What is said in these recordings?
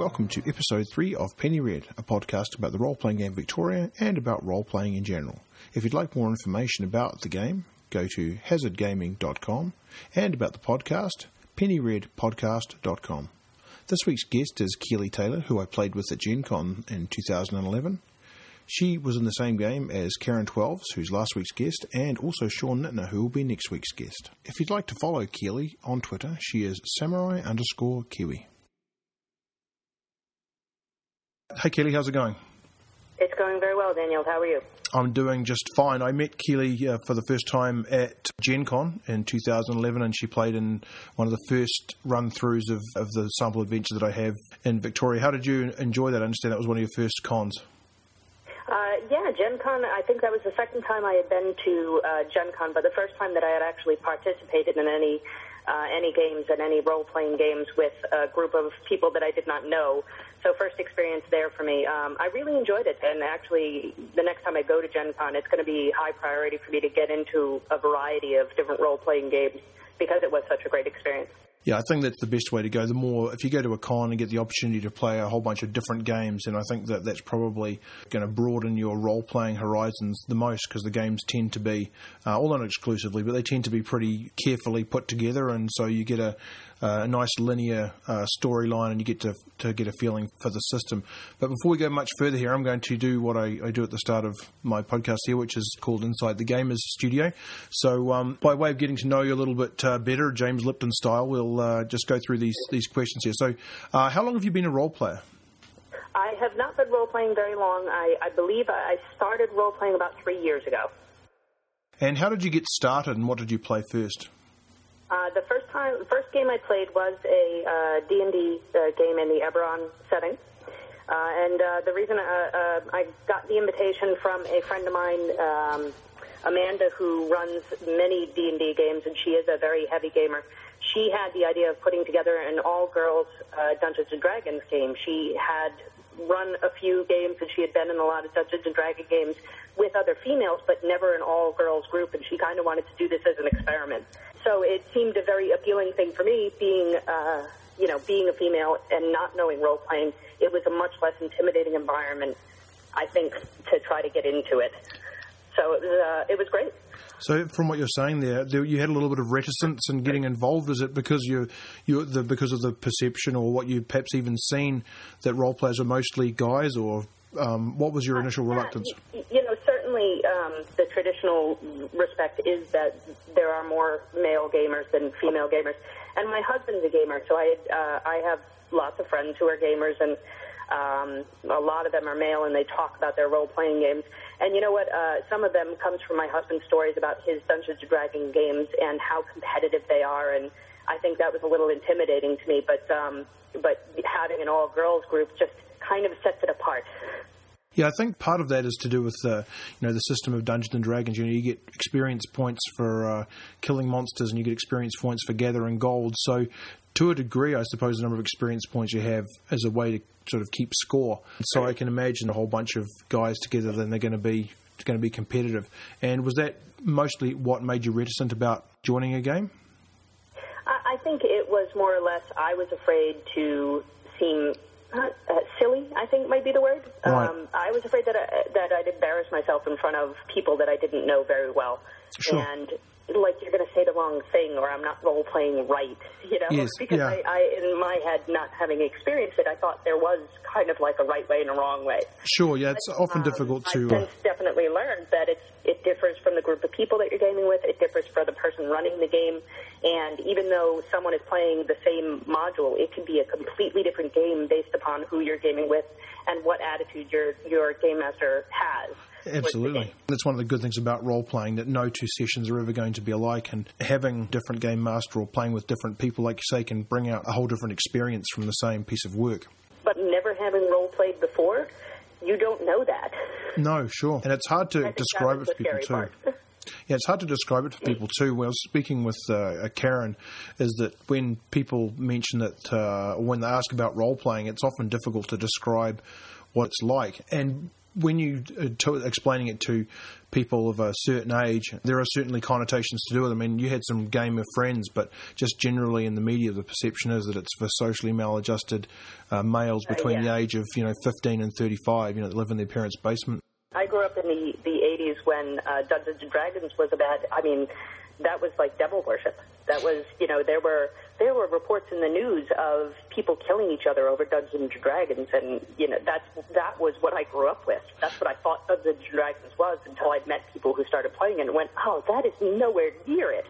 welcome to episode 3 of Penny Red, a podcast about the role playing game Victoria and about role playing in general. If you'd like more information about the game, go to hazardgaming.com and about the podcast, pennyredpodcast.com. This week's guest is Keely Taylor, who I played with at Gen Con in 2011. She was in the same game as Karen Twelves, who's last week's guest, and also Sean Nittner, who will be next week's guest. If you'd like to follow Keely on Twitter, she is samurai underscore kiwi. Hey, Keely, how's it going? It's going very well, Daniel. How are you? I'm doing just fine. I met Keely uh, for the first time at Gen Con in 2011, and she played in one of the first run throughs of, of the sample adventure that I have in Victoria. How did you enjoy that? I understand that was one of your first cons. Uh, yeah, Gen Con, I think that was the second time I had been to uh, Gen Con, but the first time that I had actually participated in any uh, any games and any role playing games with a group of people that I did not know. So first experience there for me. Um, I really enjoyed it, and actually, the next time I go to Gen Con, it's going to be high priority for me to get into a variety of different role playing games because it was such a great experience. Yeah, I think that's the best way to go. The more, if you go to a con and get the opportunity to play a whole bunch of different games, and I think that that's probably going to broaden your role playing horizons the most because the games tend to be, uh, all not exclusively, but they tend to be pretty carefully put together, and so you get a, uh, a nice linear uh, storyline, and you get to to get a feeling for the system. But before we go much further here, I'm going to do what I, I do at the start of my podcast here, which is called Inside the Gamers Studio. So, um, by way of getting to know you a little bit uh, better, James Lipton style, we'll uh, just go through these these questions here. So, uh, how long have you been a role player? I have not been role playing very long. I, I believe I started role playing about three years ago. And how did you get started, and what did you play first? Uh, the first time, first game I played was a uh, D&D uh, game in the Eberron setting. Uh, and uh, the reason uh, I got the invitation from a friend of mine, um, Amanda, who runs many D&D games, and she is a very heavy gamer. She had the idea of putting together an all-girls Dungeons and Dragons game. She had run a few games, and she had been in a lot of Dungeons and Dragons games with other females, but never an all-girls group. And she kind of wanted to do this as an experiment. So it seemed a very appealing thing for me, being uh, you know being a female and not knowing role playing. It was a much less intimidating environment, I think, to try to get into it. So it was, uh, it was great. So, from what you're saying there, you had a little bit of reticence in getting involved. Is it because you, you, the, because of the perception, or what you perhaps even seen that role players are mostly guys, or um, what was your initial reluctance? You know, certainly um, the traditional respect is that there are more male gamers than female gamers, and my husband's a gamer, so I uh, I have lots of friends who are gamers, and um, a lot of them are male, and they talk about their role playing games. And you know what? Uh, some of them comes from my husband's stories about his Dungeons and Dragons games and how competitive they are, and I think that was a little intimidating to me. But um, but having an all girls group just kind of sets it apart. Yeah, I think part of that is to do with uh, you know the system of Dungeons and Dragons. You know, you get experience points for uh, killing monsters, and you get experience points for gathering gold. So, to a degree, I suppose the number of experience points you have is a way to sort of keep score. So, I can imagine a whole bunch of guys together, then they're going to be going to be competitive. And was that mostly what made you reticent about joining a game? I think it was more or less I was afraid to seem uh, silly, I think might be the word. Right. Um, I was afraid that I, that I'd embarrass myself in front of people that I didn't know very well, Sure. and like you're going to say the wrong thing or I'm not role playing right, you know? Yes, because yeah. I, I, in my head, not having experienced it, I thought there was kind of like a right way and a wrong way. Sure, yeah, it's often Um, difficult to. I've Uh, definitely learned that it's it differs from the group of people that you're gaming with. It differs for the person running the game, and even though someone is playing the same module, it can be a completely different game based upon who you're gaming with and what attitude your your game master has. Absolutely. That's one of the good things about role playing that no two sessions are ever going to be alike, and having different game master or playing with different people, like you say, can bring out a whole different experience from the same piece of work. But never having role played before, you don't know that. No, sure. And it's hard to describe it was for people too. Yeah, it's hard to describe it for people too. When I was speaking with uh, Karen, is that when people mention that, uh, when they ask about role playing, it's often difficult to describe what it's like. And when you uh, to, explaining it to people of a certain age, there are certainly connotations to do with it. I mean, you had some Game of Friends, but just generally in the media, the perception is that it's for socially maladjusted uh, males Uh, between yeah. the age of you know 15 and 35, you know, that live in their parents' basement. I grew up in the the 80s when uh, Dungeons and Dragons was about. I mean, that was like devil worship. That was, you know, there were there were reports in the news of people killing each other over Dungeons and Dragons, and you know that's that was what I grew up with. That's what I thought Dungeons and Dragons was until I met people who started playing it and went, oh, that is nowhere near it.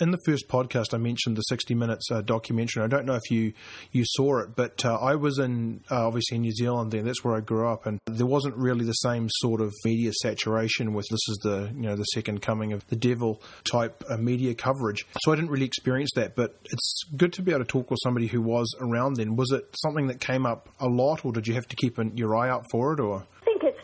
In the first podcast, I mentioned the 60 Minutes uh, documentary. I don't know if you, you saw it, but uh, I was in, uh, obviously, in New Zealand then. That's where I grew up. And there wasn't really the same sort of media saturation with this is the, you know, the second coming of the devil type uh, media coverage. So I didn't really experience that. But it's good to be able to talk with somebody who was around then. Was it something that came up a lot, or did you have to keep an, your eye out for it? Or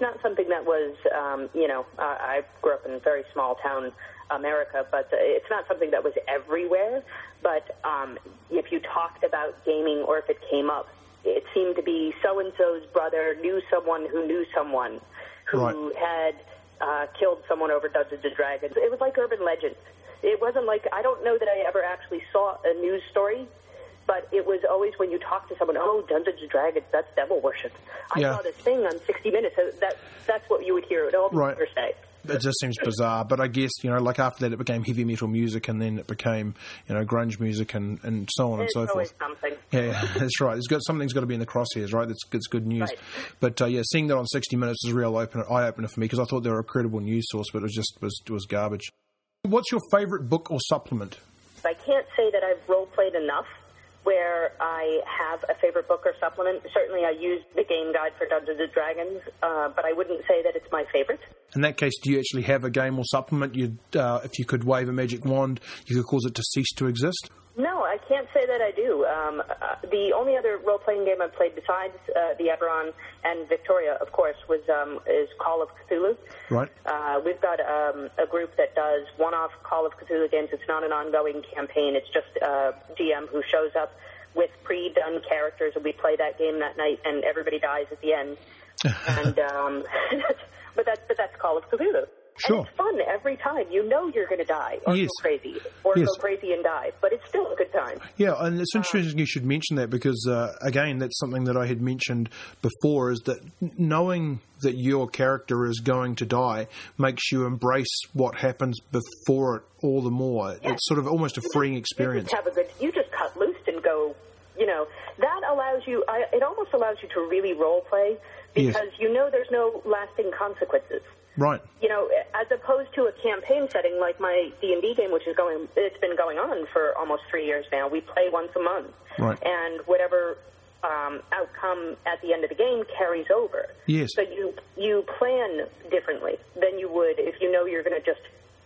not something that was, um, you know, uh, I grew up in a very small town, America, but it's not something that was everywhere. But um, if you talked about gaming or if it came up, it seemed to be so and so's brother knew someone who knew someone who Right. had uh, killed someone over Dungeons and Dragons. It was like urban legend. It wasn't like I don't know that I ever actually saw a news story, but it was always when you talk to someone, oh, Dungeons and Dragons, that's devil worship. I Yeah. saw this thing on 60 Minutes. That that's what you would hear at all Right. say. it just seems bizarre. But I guess you know, like after that, it became heavy metal music, and then it became you know grunge music, and, and so on and so always forth. something. Yeah, that's right. It's got something's got to be in the crosshairs, right? That's it's good news. Right. But uh, yeah, seeing that on 60 Minutes is a real opener, eye opener for me because I thought they were a credible news source, but it was just was was garbage. What's your favourite book or supplement? I can't say that I've role played enough where I have a favorite book or supplement. Certainly, I use the game guide for Dungeons and Dragons, uh, but I wouldn't say that it's my favorite. In that case, do you actually have a game or supplement? You'd, uh, if you could wave a magic wand, you could cause it to cease to exist. No, I can't say that I do. Um, uh, the only other role-playing game I've played besides uh, the Eberron and Victoria, of course, was um, is Call of Cthulhu. Right. Uh, we've got um, a group that does one-off Call of Cthulhu games. It's not an ongoing campaign. It's just a GM who shows up with pre-done characters, and we play that game that night, and everybody dies at the end. and um, but that's but that's Call of Cthulhu. Sure. And it's fun every time. You know you're going to die or Yes. go crazy or Yes. go crazy and die, but it's still a good time. Yeah, and it's interesting you should mention that because, uh, again, that's something that I had mentioned before is that knowing that your character is going to die makes you embrace what happens before it all the more. Yeah. It's sort of almost a freeing You experience. just have a good. You just cut loose and go. You know that allows you. I, it almost allows you to really role play Yes. because you know there's no lasting consequences. Right. you know, as opposed to a campaign setting like my D and D game, which is going, it's been going on for almost three years now. We play once a month, Right. and whatever um, outcome at the end of the game carries over. Yes. So you you plan differently than you would if you know you're going to just,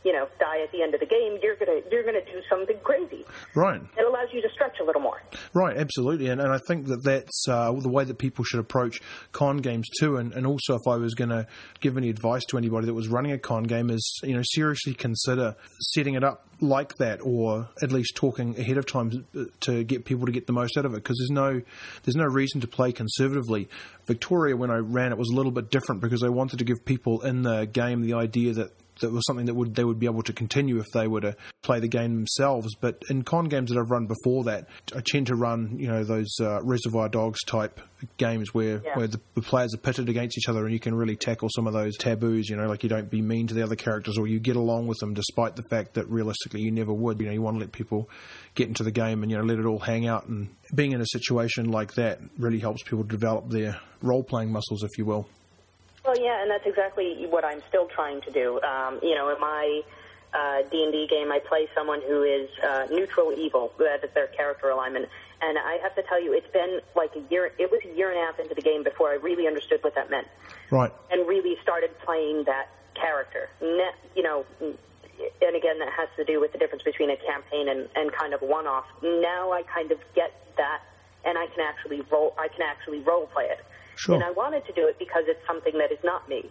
you know, die at the end of the game. You're gonna you're gonna do something crazy. Right. It allows you to stretch a little more. Right, absolutely, and, and I think that that's uh, the way that people should approach con games too. And, and also, if I was going to give any advice to anybody that was running a con game, is you know seriously consider setting it up like that, or at least talking ahead of time to get people to get the most out of it. Because there's no there's no reason to play conservatively. Victoria, when I ran it, was a little bit different because I wanted to give people in the game the idea that that was something that would they would be able to continue if they were to play the game themselves. But in con games that I've run before that, I tend to run you know those uh, Reservoir Dogs type games where Yeah. where the, the players are pitted against each other and you can really tackle some of those taboos. You know, like you don't be mean to the other characters or you get along with them despite the fact that realistically you never would. You know, you want to let people get into the game and you know let it all hang out. And being in a situation like that really helps people develop their role playing muscles, if you will. Well, yeah, and that's exactly what I'm still trying to do. Um, you know, in my uh, D&D game, I play someone who is uh, neutral evil. That is their character alignment. And I have to tell you, it's been like a year. It was a year and a half into the game before I really understood what that meant, Right. and really started playing that character. Ne- you know, and again, that has to do with the difference between a campaign and, and kind of one-off. Now I kind of get that, and I can actually role. I can actually role play it. Sure. And I wanted to do it because it's something that is not me.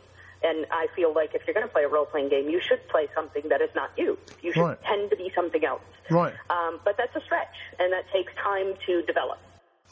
And I feel like if you're going to play a role playing game, you should play something that is not you. You should Right. tend to be something else. Right. Um, but that's a stretch, and that takes time to develop.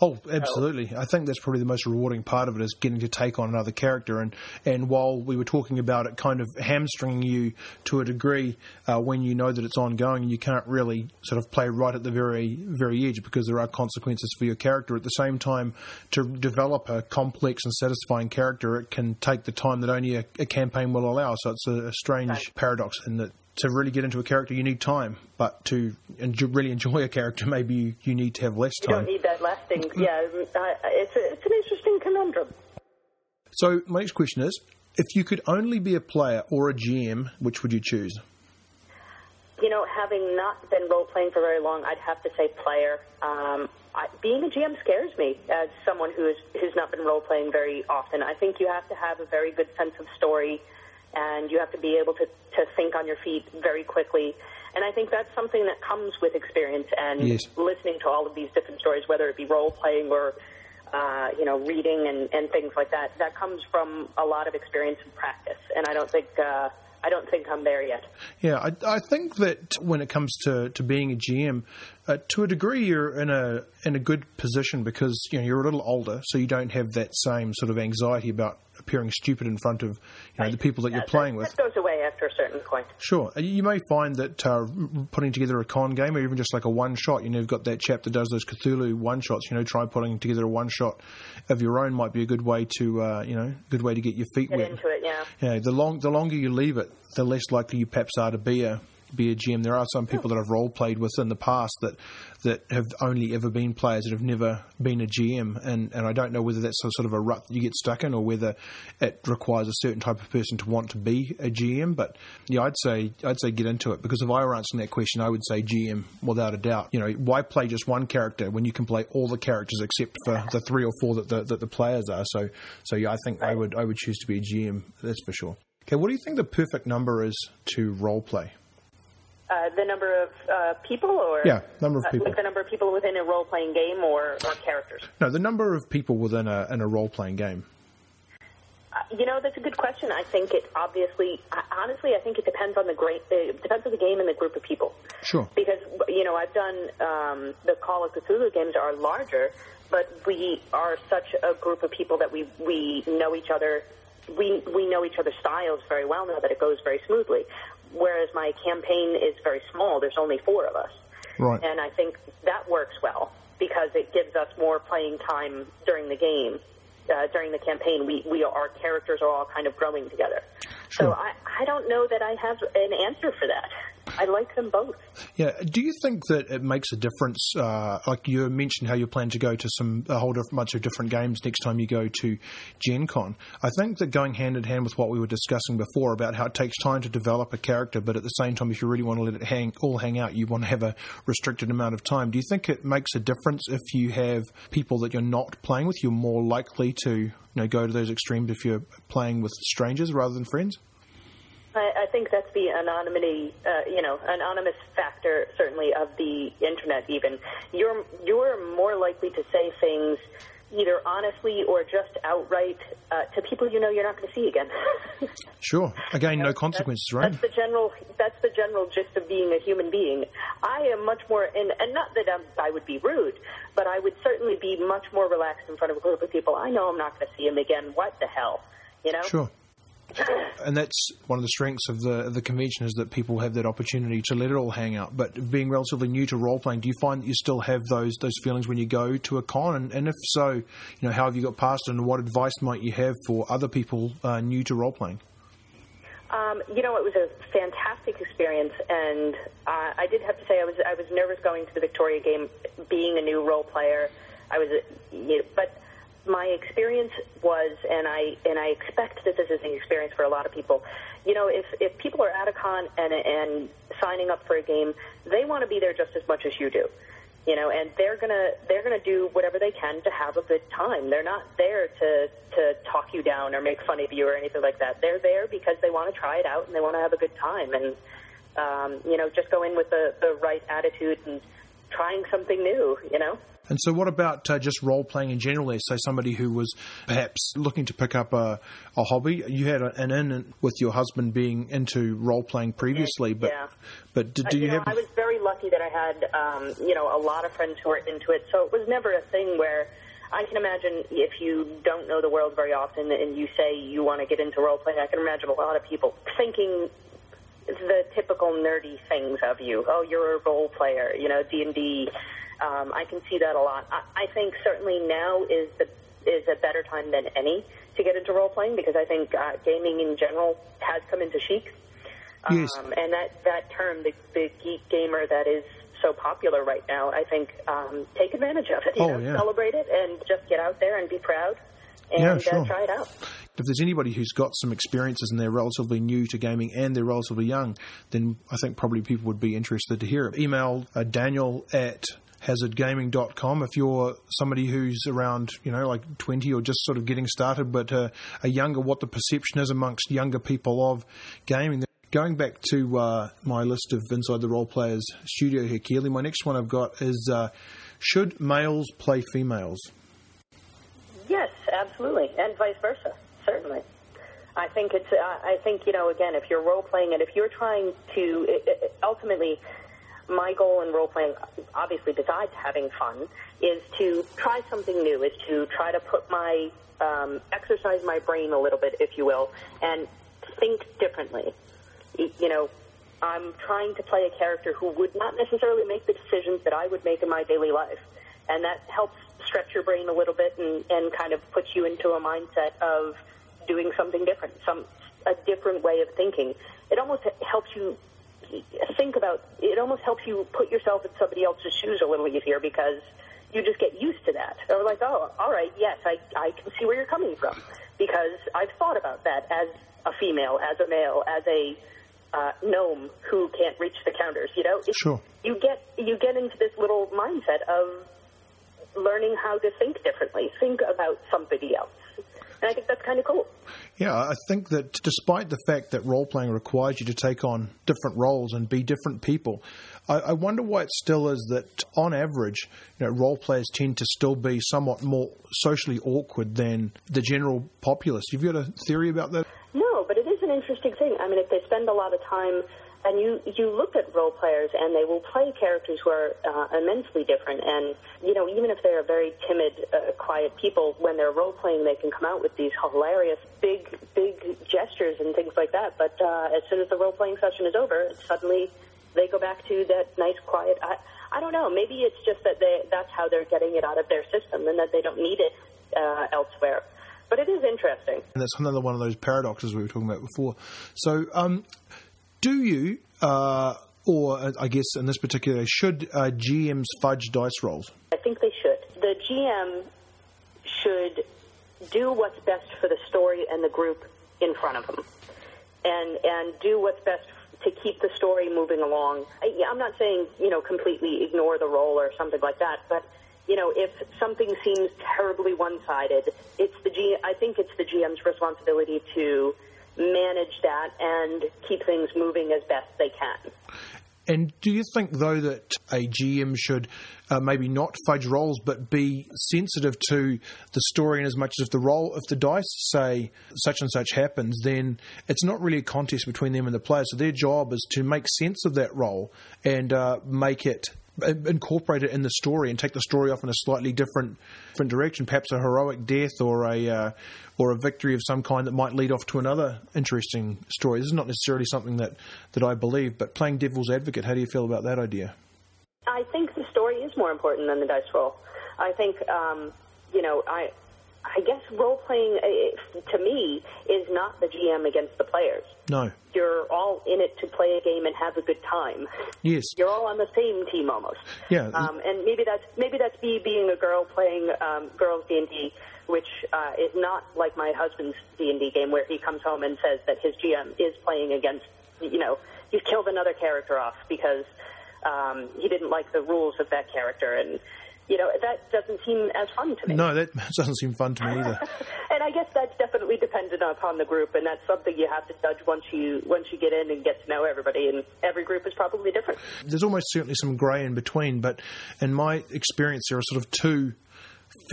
Oh, absolutely. I think that's probably the most rewarding part of it is getting to take on another character. And, and while we were talking about it kind of hamstringing you to a degree uh, when you know that it's ongoing, you can't really sort of play right at the very, very edge because there are consequences for your character. At the same time, to develop a complex and satisfying character, it can take the time that only a, a campaign will allow. So it's a, a strange right. paradox in that to really get into a character, you need time. But to enjoy, really enjoy a character, maybe you, you, need to have less time. You don't need that lasting. yeah, it's, a, it's an interesting conundrum. So my next question is: If you could only be a player or a GM, which would you choose? You know, having not been role playing for very long, I'd have to say player. Um, I, being a GM scares me as someone who is, who's not been role playing very often. I think you have to have a very good sense of story and you have to be able to, to think on your feet very quickly. And I think that's something that comes with experience and yes. listening to all of these different stories, whether it be role playing or uh, you know reading and, and things like that. That comes from a lot of experience and practice. And I don't think uh, I don't think I'm there yet. Yeah, I, I think that when it comes to, to being a GM, uh, to a degree, you're in a in a good position because you know you're a little older, so you don't have that same sort of anxiety about appearing stupid in front of you know, right. the people that yeah, you're playing that, with. That goes away after a certain point. Sure, you may find that uh, putting together a con game, or even just like a one shot, you know, you've got that chap that does those Cthulhu one shots. You know, try putting together a one shot of your own might be a good way to uh, you know, good way to get your feet get wet. into it. Yeah. Yeah. The long the longer you leave it, the less likely you perhaps are to be a be a GM. There are some people that I've role played with in the past that that have only ever been players that have never been a GM, and, and I don't know whether that's sort of a rut you get stuck in or whether it requires a certain type of person to want to be a GM. But yeah, I'd say I'd say get into it because if I were answering that question, I would say GM without a doubt. You know, why play just one character when you can play all the characters except for the three or four that the, that the players are? So so yeah, I think I would I would choose to be a GM. That's for sure. Okay, what do you think the perfect number is to role play? Uh, the number of uh, people, or yeah, number of uh, people. Uh, the number of people within a role playing game, or, or characters. No, the number of people within a in a role playing game. Uh, you know, that's a good question. I think it obviously, honestly, I think it depends on the great, it depends on the game and the group of people. Sure. Because you know, I've done um, the Call of Cthulhu games are larger, but we are such a group of people that we we know each other we we know each other's styles very well now that it goes very smoothly whereas my campaign is very small. There's only four of us. Right. And I think that works well because it gives us more playing time during the game. Uh, during the campaign, we, we our characters are all kind of growing together. Sure. So I, I don't know that I have an answer for that. I like them both. Yeah. Do you think that it makes a difference? Uh, like you mentioned, how you plan to go to some a whole bunch of different games next time you go to Gen Con. I think that going hand in hand with what we were discussing before about how it takes time to develop a character, but at the same time, if you really want to let it hang all hang out, you want to have a restricted amount of time. Do you think it makes a difference if you have people that you're not playing with? You're more likely to you know go to those extremes if you're playing with strangers rather than friends. I, I think that's the anonymity, uh, you know, anonymous factor certainly of the internet. Even you're you're more likely to say things either honestly or just outright uh, to people you know you're not going to see again. sure. Again, no consequences, that's, right? That's the general. That's the general gist of being a human being. I am much more, and, and not that I'm, I would be rude, but I would certainly be much more relaxed in front of a group of people. I know I'm not going to see them again. What the hell, you know? Sure and that's one of the strengths of the the convention is that people have that opportunity to let it all hang out. But being relatively new to role playing, do you find that you still have those those feelings when you go to a con? And, and if so, you know, how have you got past it? And what advice might you have for other people uh, new to role playing? Um, you know, it was a fantastic experience, and uh, I did have to say I was I was nervous going to the Victoria game, being a new role player. I was, you know, but my experience was, and I and I expect that this is an experience for a lot of people. You know, if if people are at a con and and signing up for a game, they want to be there just as much as you do. You know, and they're gonna they're gonna do whatever they can to have a good time. They're not there to to talk you down or make fun of you or anything like that. They're there because they want to try it out and they want to have a good time. And um, you know, just go in with the the right attitude and trying something new. You know. And so, what about uh, just role playing in general? There, say somebody who was perhaps looking to pick up a, a hobby. You had an in with your husband being into role playing previously, but yeah. but do, do you, you know, have? I was very lucky lucky that I had, um, you know, a lot of friends who were into it. So it was never a thing where I can imagine if you don't know the world very often and you say you want to get into role playing, I can imagine a lot of people thinking the typical nerdy things of you. Oh, you're a role player, you know, D and D. Um, I can see that a lot. I, I think certainly now is the is a better time than any to get into role playing because I think uh, gaming in general has come into chic. Yes. Um, and that that term, the, the geek gamer, that is so popular right now. I think um, take advantage of it. You Oh, know, yeah. celebrate it and just get out there and be proud and Yeah, sure. uh, try it out. If there's anybody who's got some experiences and they're relatively new to gaming and they're relatively young, then I think probably people would be interested to hear it. Email uh, Daniel at hazardgaming.com if you're somebody who's around, you know, like 20 or just sort of getting started, but uh, a younger, what the perception is amongst younger people of gaming. Going back to uh, my list of Inside the Role Players studio here, Keely, my next one I've got is uh, Should males play females? Yes, absolutely, and vice versa. Certainly, I think it's. Uh, I think you know. Again, if you're role playing and if you're trying to, i i ultimately, my goal in role playing, obviously, besides having fun, is to try something new. Is to try to put my um, exercise my brain a little bit, if you will, and think differently. You know, I'm trying to play a character who would not necessarily make the decisions that I would make in my daily life. And that helps stretch your brain a little bit and, and kind of puts you into a mindset of doing something different, some a different way of thinking. It almost helps you think about it almost helps you put yourself in somebody else's shoes a little easier because you just get used to that. Or like, oh, all right, yes, I, I can see where you're coming from because I've thought about that as a female, as a male, as a uh, gnome who can't reach the counters. You know, It's- Sure. You get you get into this little mindset of learning how to think differently, think about somebody else, and I think that's kind of cool. Yeah, I think that despite the fact that role playing requires you to take on different roles and be different people, I, I wonder why it still is that on average, you know, role players tend to still be somewhat more socially awkward than the general populace. You've got a theory about that? No, but it is an interesting thing. I mean, if they spend a lot of time, and you you look at role players, and they will play characters who are uh, immensely different, and you know, even if they are very timid, uh, quiet people, when they're role playing, they can come out with these hilarious, big, big gestures and things like that. But uh, as soon as the role playing session is over, suddenly they go back to that nice, quiet. I, I don't know. Maybe it's just that they that's how they're getting it out of their system, and that they don't need it uh, elsewhere. But it is interesting. And that's another one of those paradoxes we were talking about before. So, um, do you, uh, or uh, I guess in this particular, should uh, GMs fudge dice rolls? I think they should. The GM should do what's best for the story and the group in front of them, and and do what's best to keep the story moving along. I, I'm not saying you know completely ignore the roll or something like that, but you know if something seems terribly one-sided, it's the G. I think it's the GM's responsibility to manage that and keep things moving as best they can. And do you think, though, that a GM should uh, maybe not fudge rolls, but be sensitive to the story in as much as if the roll, if the dice say such and such happens, then it's not really a contest between them and the player. So their job is to make sense of that roll and uh, make it incorporate it in the story and take the story off in a slightly different different direction, perhaps a heroic death or a uh, or a victory of some kind that might lead off to another interesting story. This is not necessarily something that, that I believe, but playing devil's advocate, how do you feel about that idea? I think the story is more important than the dice roll. I think, um, you know, I, I guess role playing uh, to me is not the GM against the players. No. You're all in it to play a game and have a good time. Yes. You're all on the same team almost. Yeah. Um, and maybe that's maybe that's me being a girl playing um, girls D and D, which uh, is not like my husband's D and D game where he comes home and says that his GM is playing against, you know, he's killed another character off because um, he didn't like the rules of that character, and you know that doesn't seem as fun to me. No, that doesn't seem fun to me either. and I guess that's definitely dependent upon the group, and that's something you have to judge once you once you get in and get to know everybody. And every group is probably different. There's almost certainly some grey in between, but in my experience, there are sort of two.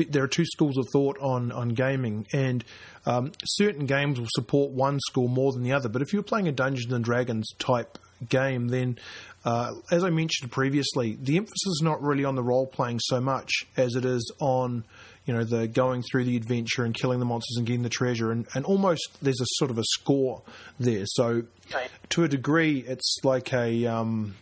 There are two schools of thought on, on gaming, and um, certain games will support one school more than the other. But if you're playing a Dungeons and Dragons type game, then uh, as I mentioned previously, the emphasis is not really on the role playing so much as it is on you know the going through the adventure and killing the monsters and getting the treasure, and, and almost there's a sort of a score there. So to a degree, it's like a um,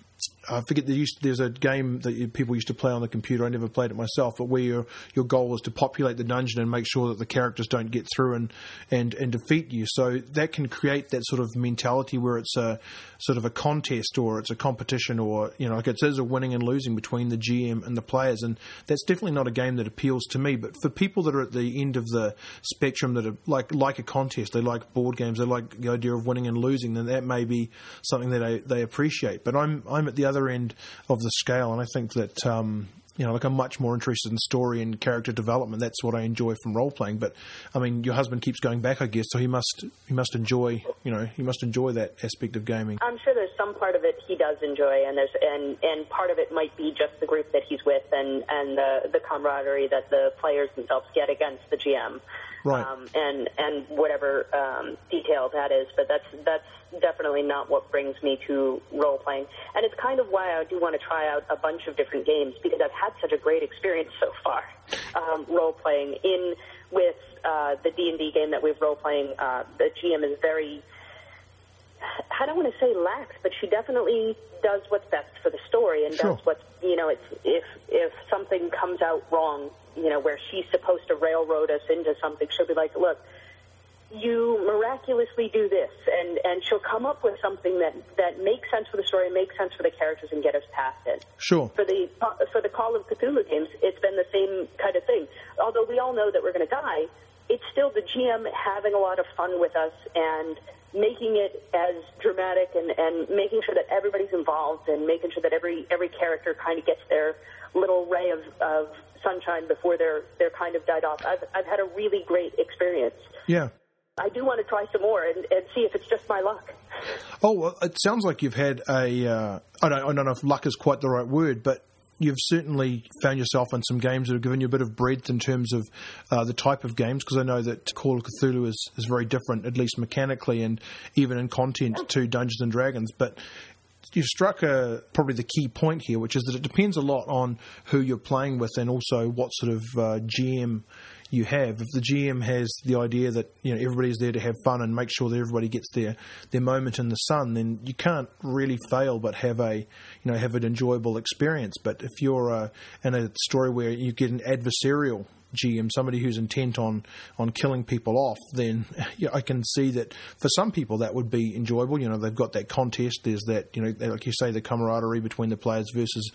I forget there used, there's a game that people used to play on the computer. I never played it myself, but where your your goal is to populate the dungeon and make sure that the characters don't get through and and and defeat you. So that can create that sort of mentality where it's a sort of a contest or it's a competition or you know like it says a winning and losing between the GM and the players, and that's definitely not a game that appeals to me. But for people that are at the end of the spectrum that are like like a contest, they like board games, they like the idea of winning and losing, then that may be something that they, they appreciate. But I'm I'm at the other end of the scale, and I think that um, you know, like I'm much more interested in story and character development. That's what I enjoy from role playing. But I mean, your husband keeps going back, I guess, so he must he must enjoy you know he must enjoy that aspect of gaming. I'm sure there's some part of it he does enjoy, and there's and and part of it might be just the group that he's with and and the the camaraderie that the players themselves get against the GM, Right. Um, and and whatever um, detail that is. But that's that's definitely not what brings me to role playing, and it's kind of why I do want to try out a bunch of different games because I've had such a great experience so far um, role playing in with uh, the D and D game that we've role playing. Uh, the GM is very don't want to say lax, but she definitely does what's best for the story and Sure. does what's you know. It's if if something comes out wrong, you know, where she's supposed to railroad us into something, she'll be like, "Look, you miraculously do this," and and she'll come up with something that that makes sense for the story, makes sense for the characters, and get us past it Sure. for the for the Call of Cthulhu games, it's been the same kind of thing. Although we all know that we're going to die, it's still the GM having a lot of fun with us and making it as dramatic and, and making sure that everybody's involved and making sure that every every character kind of gets their little ray of, of sunshine before they're they're kind of died off. I've I've had a really great experience. Yeah. I do want to try some more and, and see if it's just my luck. Oh, well, it sounds like you've had a. Uh, I don't. I don't know if luck is quite the right word, but you've certainly found yourself in some games that have given you a bit of breadth in terms of uh, the type of games. Because I know that Call of Cthulhu is, is very different, at least mechanically and even in content, to Dungeons and Dragons. But you've struck a, probably the key point here, which is that it depends a lot on who you're playing with and also what sort of uh, GM you have. If the GM has the idea that you know everybody's there to have fun and make sure that everybody gets their their moment in the sun, then you can't really fail but have a you know have an enjoyable experience. But if you're uh, in a story where you get an adversarial GM, somebody who's intent on on killing people off, then yeah, I can see that for some people that would be enjoyable. You know, they've got that contest. There's that you know, like you say, the camaraderie between the players versus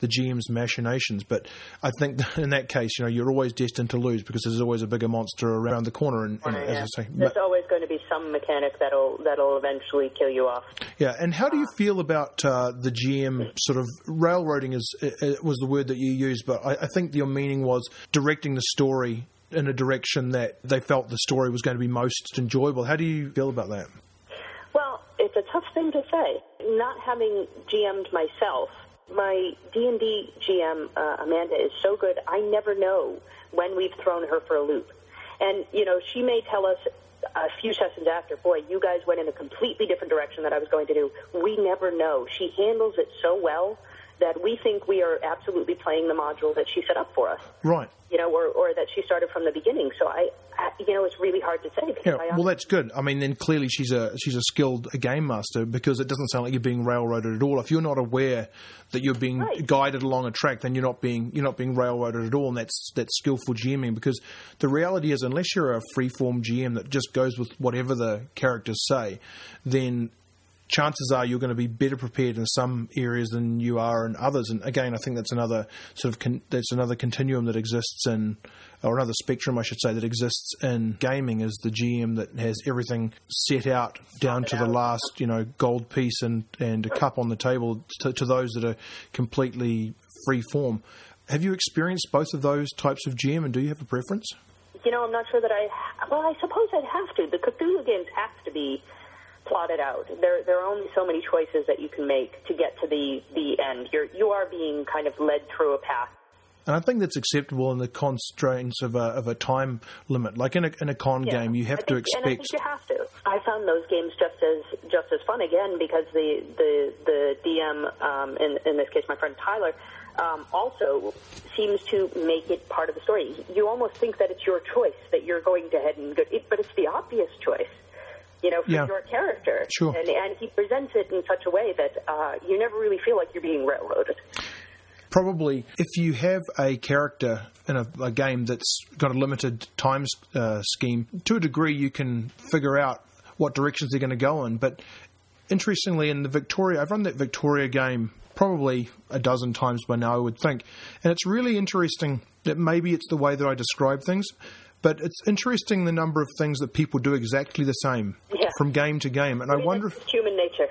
the GM's machinations. But I think in that case, you know, you're always destined to lose because there's always a bigger monster around the corner. And, and as I say, There's always going to be some mechanic that'll that'll eventually kill you off. Yeah, and how do you feel about uh, the GM sort of railroading? Is uh, was the word that you used, but I, I think your meaning was directing the story in a direction that they felt the story was going to be most enjoyable. How do you feel about that? Well, it's a tough thing to say. Not having GM'd myself, my D&D GM, uh, Amanda, is so good, I never know when we've thrown her for a loop. And, you know, she may tell us a few sessions after, boy, you guys went in a completely different direction that I was going to do. We never know. She handles it so well that we think we are absolutely playing the module that she set up for us, Right. you know, or, or that she started from the beginning. So I, I you know, it's really hard to say. Because Yeah, well, that's good. I mean, then clearly she's a she's a skilled game master because it doesn't sound like you're being railroaded at all. If you're not aware that you're being Right. guided along a track, then you're not being you're not being railroaded at all, and that's that's skillful GMing. Because the reality is, unless you're a freeform GM that just goes with whatever the characters say, then chances are you're going to be better prepared in some areas than you are in others. And again, I think that's another sort of con- that's another continuum that exists in, or another spectrum, I should say, that exists in gaming is the GM that has everything set out down to the last, you know, gold piece and and a cup on the table to, to those that are completely free form. Have you experienced both of those types of GM, and do you have a preference? You know, I'm not sure that I. Well, I suppose I'd have to. The Cthulhu games have to be plotted out. There, there are only so many choices that you can make to get to the the end. You're you are being kind of led through a path. And I think that's acceptable in the constraints of a, of a time limit. Like in a, in a con Yeah. game, you have I to think- And I expect think you have to. I found those games just as just as fun again because the the the DM um, in in this case my friend Tyler um, also seems to make it part of the story. You almost think that it's your choice that you're going to head and go, it, but it's the obvious choice. You know, for Yeah. your character, Sure. and and he presents it in such a way that uh, you never really feel like you're being railroaded. probably if you have a character in a, a game that's got a limited time uh, scheme, to a degree you can figure out what directions they're going to go in. But interestingly, in the Victoria, I've run that Victoria game probably a dozen times by now, I would think, and it's really interesting that maybe it's the way that I describe things. But it's interesting the number of things that people do exactly the same Yeah. from game to game, and I wonder if human nature.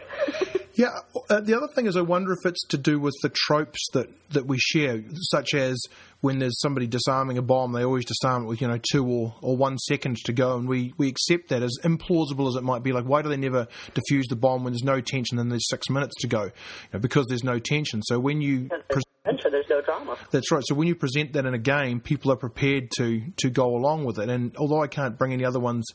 yeah, uh, the other thing is, I wonder if it's to do with the tropes that, that we share, such as when there's somebody disarming a bomb, they always disarm it with you know two or, or one second to go, and we, we accept that as implausible as it might be. Like, why do they never defuse the bomb when there's no tension and there's six minutes to go? You know, because there's no tension. So when you pre- so there's no drama. that's right. So when you present that in a game, people are prepared to to go along with it. And although I can't bring any other ones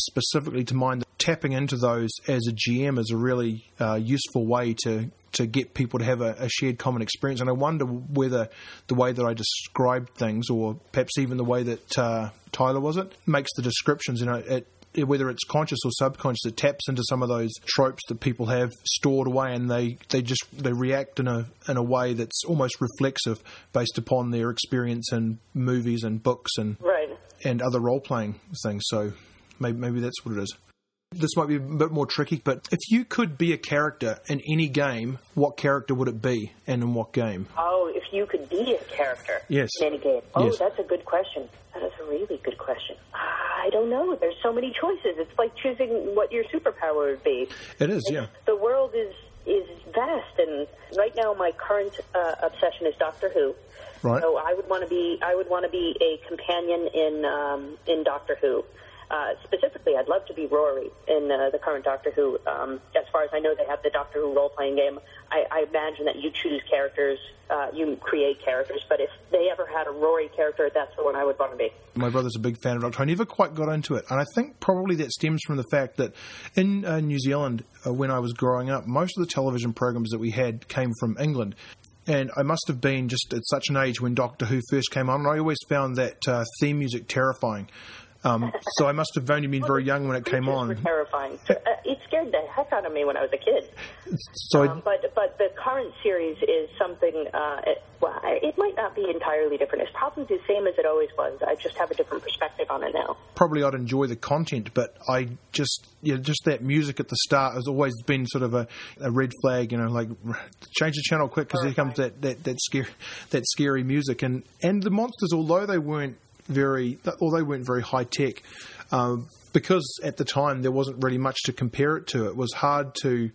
specifically to mind, tapping into those as a GM is a really uh, useful way to to get people to have a, a shared common experience. And I wonder whether the way that I described things, or perhaps even the way that uh, Tyler was it, makes the descriptions. You know, it, it- whether it's conscious or subconscious, it taps into some of those tropes that people have stored away, and they, they just they react in a in a way that's almost reflexive based upon their experience in movies and books and Right. and other role playing things. So maybe, maybe that's what it is. This might be a bit more tricky, but if you could be a character in any game, what character would it be, and in what game? Oh, if you could be a character Yes. in any game. Oh, Yes. that's a good question. That is a really good question. I don't know. There's so many choices. It's like choosing what your superpower would be. It is, yeah. The world is is vast, and right now my current uh, obsession is Doctor Who. Right. So I would want to be I would want to be a companion in um, in Doctor Who. Uh, specifically, I'd love to be Rory in uh, the current Doctor Who. Um, as far as I know, they have the Doctor Who role playing game. I, I imagine that you choose characters, uh, you create characters. But if they ever had a Rory character, that's the one I would want to be. My brother's a big fan of Doctor Who. I never quite got into it. And I think probably that stems from the fact that in uh, New Zealand, uh, when I was growing up, most of the television programs that we had came from England. And I must have been just at such an age when Doctor Who first came on. And I always found that uh, theme music terrifying. Um, so I must have only been very young when it came on. terrifying. Uh, it scared the heck out of me when I was a kid. So I, Um, but but the current series is something. Uh, it, well, it might not be entirely different. It's probably the same as it always was. I just have a different perspective on it now. probably I'd enjoy the content, but I just yeah, just that music at the start has always been sort of a, a red flag. You know, like change the channel quick because here comes that that that scary that scary music and and the monsters, although they weren't very or they weren't very high tech. Um, because at the time there wasn't really much to compare it to, it was hard to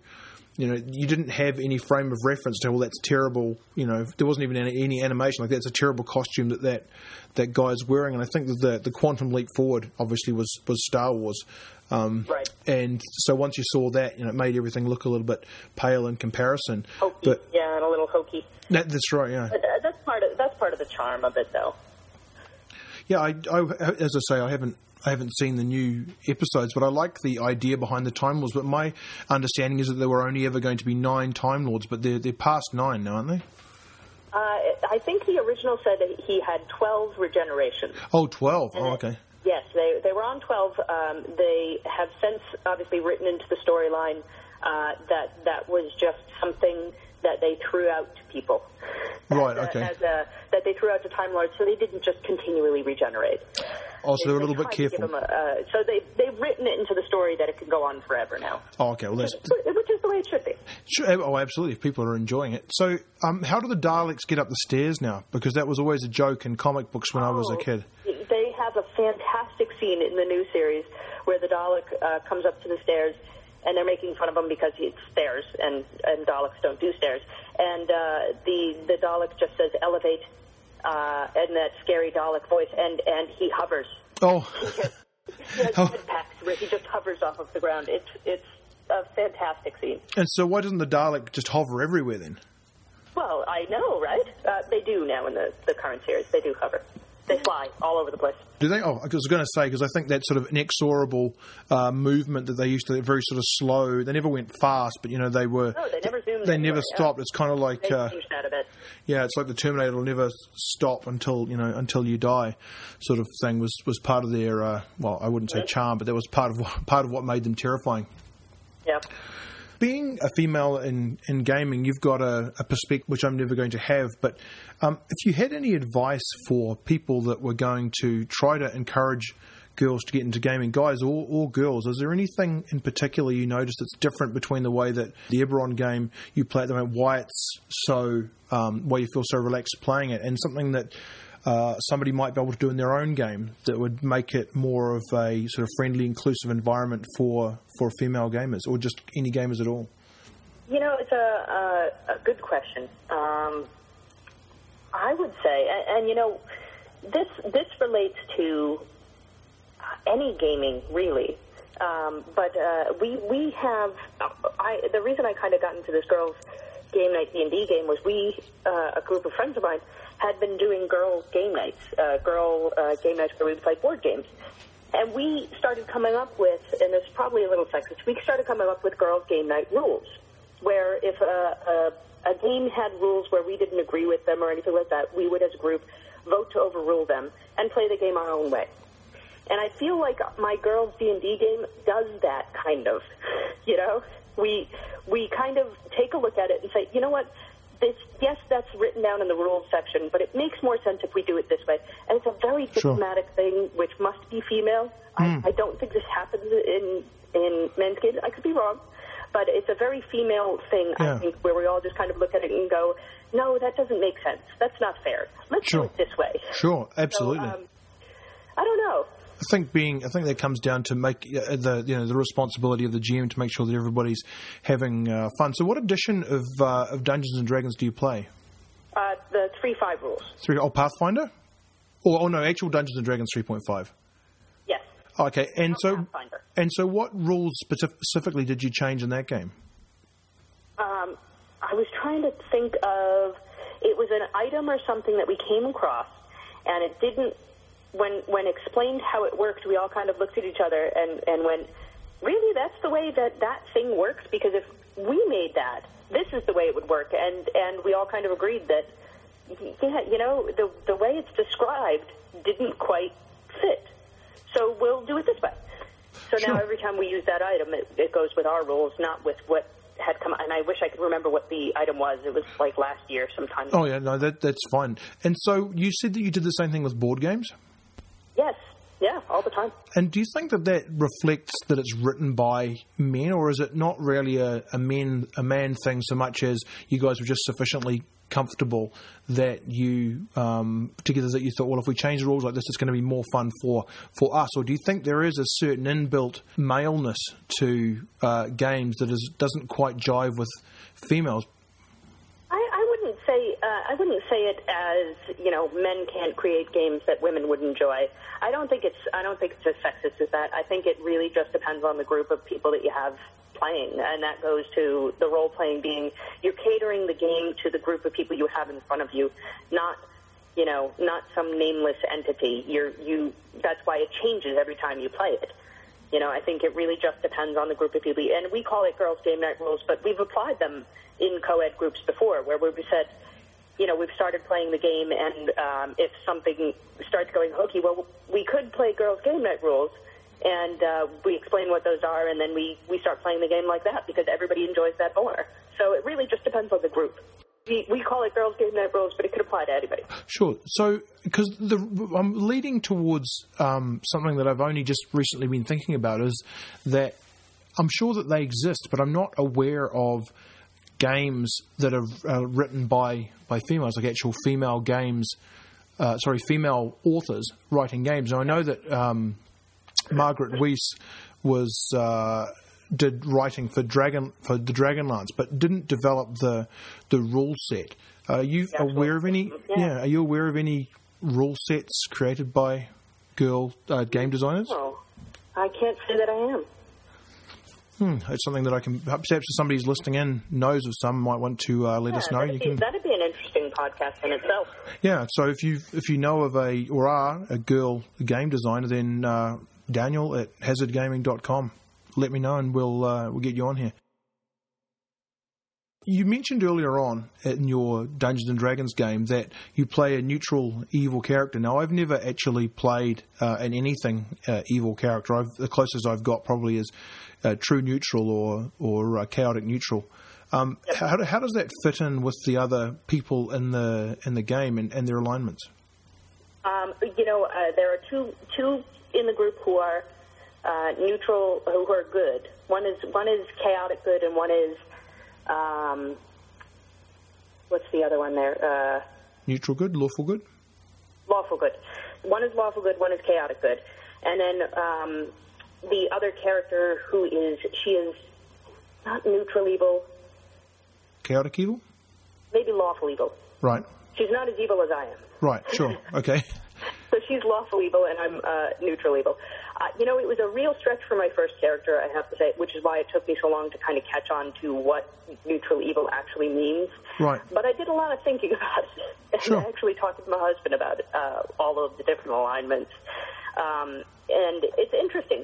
you know, you didn't have any frame of reference to, well, that's terrible. You know, there wasn't even any, any animation like that's a terrible costume that, that that guy's wearing. And I think that the the quantum leap forward obviously was was Star Wars. Um, Right. And so once you saw that, you know, it made everything look a little bit pale in comparison. Hokey, But yeah, and a little hokey. that, that's right, yeah. But uh, that's part of that's part of the charm of it, though. Yeah, I, I, as I say, I haven't I haven't seen the new episodes, but I like the idea behind the Time Lords. But my understanding is that there were only ever going to be nine Time Lords, but they're they're past nine now, aren't they? Uh, I think the original said that he had twelve regenerations. Oh, 12. Oh, okay. Yes, they they were on twelve. Um, they have since obviously written into the storyline uh, that that was just something that they threw out to people. Right, As a- okay. As a, that they threw out to Time Lords, so they didn't just continually regenerate. Oh, so they're a little bit careful. a- uh, so they they've written it into the story that it can go on forever now, Oh, okay. Well, that's which is the way it should be. sure, oh, absolutely. If people are enjoying it, so um, how do the Daleks get up the stairs now? Because that was always a joke in comic books when I was a Oh, kid. They have a fantastic scene in the new series where the Dalek uh, comes up to the stairs, and they're making fun of him because it's stairs, and, and Daleks don't do stairs. And uh, the the Dalek just says elevate, uh, in that scary Dalek voice, and and he hovers. Oh, He has Oh. jetpacks where he just hovers off of the ground. It's it's a fantastic scene. and so why doesn't the Dalek just hover everywhere then? Well, I know, right? Uh, they do now in the, the current series. They do hover. They fly all over the place. Do they? Oh, I was going to say because I think that sort of inexorable uh, movement that they used to, very sort of slow. They never went fast, but you know they were. No, they never zoomed. They never yeah. stopped. It's kind of like uh, changed that a bit. yeah, it's like the Terminator will never stop until you know until you die, sort of thing was was part of their uh, well, I wouldn't say charm, but that was part of what, part of what made them terrifying. Yeah. Being a female in, in gaming, you've got a, a perspective which I'm never going to have. But um, if you had any advice for people that were going to try to encourage girls to get into gaming, guys or, or girls, is there anything in particular you noticed that's different between the way that the Eberron game you play at the moment, why it's so, um, why you feel so relaxed playing it, and something that uh, somebody might be able to do in their own game that would make it more of a sort of friendly, inclusive environment for, for female gamers or just any gamers at all? You know, it's a, a, a good question. Um, I would say, and, and you know, this this relates to any gaming really. Um, but uh, we we have I the reason I kind of got into this girls game night D and D game was we uh, a group of friends of mine had been doing girl game nights, uh, girl uh, game nights where we would play board games. And we started coming up with, and it's probably a little sexist, we started coming up with girls' game night rules, where if a, a, a game had rules where we didn't agree with them or anything like that, we would, as a group, vote to overrule them and play the game our own way. And I feel like my girls' D and D game does that kind of. You know, we we kind of take a look at it and say, you know what, this yes, that's written down in the rules section, but it makes more sense if we do it this way. And it's a very Sure. thing, which must be female. I, I don't think this happens in in men's games. I could be wrong, but it's a very female thing. Yeah. I think where we all just kind of look at it and go, no, that doesn't make sense. That's not fair. Let's Sure. do it this way. Sure, So, absolutely. um, I don't know. I think being, I think that comes down to make uh, the you know the responsibility of the GM to make sure that everybody's having uh, fun. So, what edition of uh, of Dungeons and Dragons do you play? Uh, the three five rules. Three, oh, Pathfinder, or oh no, actual Dungeons and Dragons three point five. Yes. Okay, and so Pathfinder. and so, what rules specifically did you change in that game? um, I was trying to think of it was an item or something that we came across, and it didn't. When when explained how it worked, we all kind of looked at each other and and went, "Really, that's the way that that thing works? Because if we made that, this is the way it would work." And and we all kind of agreed that, yeah, you know, the the way it's described didn't quite fit. So we'll do it this way. So now Sure. every time we use that item, it, it goes with our rules, not with what had come. And I wish I could remember what the item was. It was like last year sometime. Oh yeah, no, that that's fine. And so, you said that you did the same thing with board games. Yeah, all the time. And do you think that that reflects that it's written by men, or is it not really a, a men a man thing so much as you guys were just sufficiently comfortable that you um, together that you thought, well, if we change the rules like this, it's going to be more fun for for us, or do you think there is a certain inbuilt maleness to uh, games that is doesn't quite jive with females? I, I wouldn't say uh, I wouldn't say it as you know men can't create games that women would enjoy. I don't think it's I don't think it's as sexist as that. I think it really just depends on the group of people that you have playing, and that goes to the role playing being you're catering the game to the group of people you have in front of you, not you know not some nameless entity. You're you that's why it changes every time you play it. You know, I think it really just depends on the group of people. And we call it girls' game night rules, but we've applied them in co-ed groups before, where we've said, you know, we've started playing the game, and um, if something starts going hokey, well, we could play girls' game night rules, and uh, we explain what those are, and then we we start playing the game like that because everybody enjoys that more. So it really just depends on the group. We, we call it girls' game night rules, but it could apply to anybody. Sure. So, because I'm leading towards um, something that I've only just recently been thinking about is that I'm sure that they exist, but I'm not aware of games that are uh, written by by females, like actual female games. Uh, sorry, female authors writing games. Now I know that um, Margaret Weis was uh, did writing for Dragon for the Dragonlance, but didn't develop the the rule set. Are you aware of any? Yeah. Are you aware of any rule sets created by girl uh, game designers? I can't say that I am. Hmm, it's something that I can perhaps if somebody's listening in knows of some might want to uh, let yeah, us know. That'd, you be, can, that'd be an interesting podcast in itself. Yeah, so if you if you know of a or are a girl game designer, then uh, Daniel at hazardgaming.com, let me know and we'll uh, we'll get you on here. You mentioned earlier on in your Dungeons and Dragons game that you play a neutral evil character. Now, I've never actually played uh, an anything uh, evil character. I've, the closest I've got probably is uh, true neutral or or uh, chaotic neutral. Um, yep. how, how, does that fit in with the other people in the in the game and, and their alignments? Um, you know, uh, there are two two in the group who are uh, neutral, who are good. One is one is chaotic good, and one is um, what's the other one there? Uh, Neutral good, lawful good. Lawful good. One is lawful good, one is chaotic good, and then um, the other character who is she is not neutral evil. Chaotic evil. Maybe lawful evil. Right. She's not as evil as I am. Right. Sure. Okay. so she's lawful evil, and I'm uh, neutral evil. Uh, you know, it was a real stretch for my first character, I have to say, which is why it took me so long to kind of catch on to what neutral evil actually means. Right. But I did a lot of thinking about it. And sure. I actually talked with my husband about uh, all of the different alignments. Um, and it's interesting.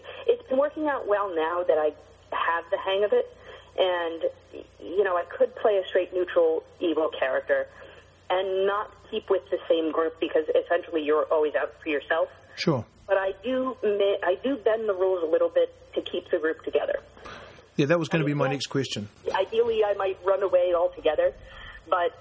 Working out well now that I have the hang of it. And, you know, I could play a straight neutral evil character and not keep with the same group because essentially you're always out for yourself. Sure but I do I do bend the rules a little bit to keep the group together. Yeah, that was going to be my next question. Ideally, I might run away altogether, but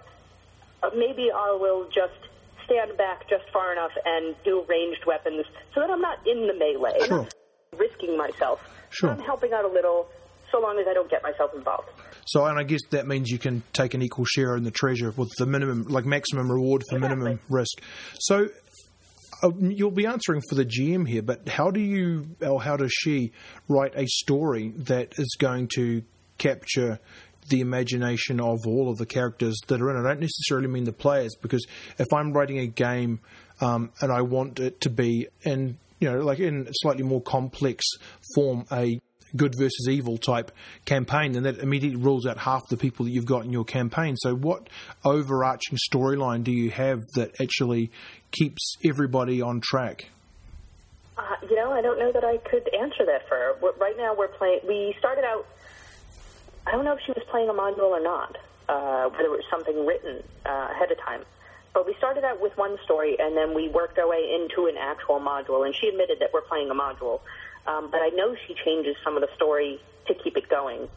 uh, maybe I will just stand back just far enough and do ranged weapons so that I'm not in the melee. Sure. Risking myself. Sure. I'm helping out a little so long as I don't get myself involved. So, and I guess that means you can take an equal share in the treasure with the minimum, like maximum reward for exactly. minimum risk. So, uh, you'll be answering for the GM here, but how do you, or how does she write a story that is going to capture the imagination of all of the characters that are in it? I don't necessarily mean the players, because if I'm writing a game um, and I want it to be in, you know, like in slightly more complex form, a good versus evil type campaign, then that immediately rules out half the people that you've got in your campaign. So, what overarching storyline do you have that actually keeps everybody on track? Uh, you know, I don't know that I could answer that for her. Right now, we're playing. We started out. I don't know if she was playing a module or not, uh, whether it was something written uh, ahead of time. But we started out with one story, and then we worked our way into an actual module. And she admitted that we're playing a module. Um, but I know she changes some of the story to keep it going.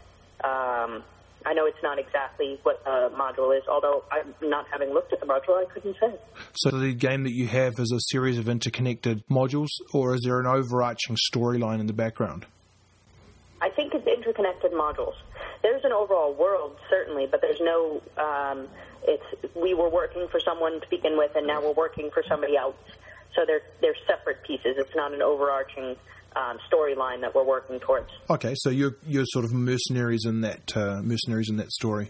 Um, I know it's not exactly what a module is, although I'm not having looked at the module, I couldn't say. So the game that you have is a series of interconnected modules, or is there an overarching storyline in the background? I think it's interconnected modules. There's an overall world, certainly, but there's no. Um, it's we were working for someone to begin with, and now we're working for somebody else. So they're they're separate pieces. It's not an overarching um, storyline that we're working towards. Okay, so you're you're sort of mercenaries in that uh, mercenaries in that story.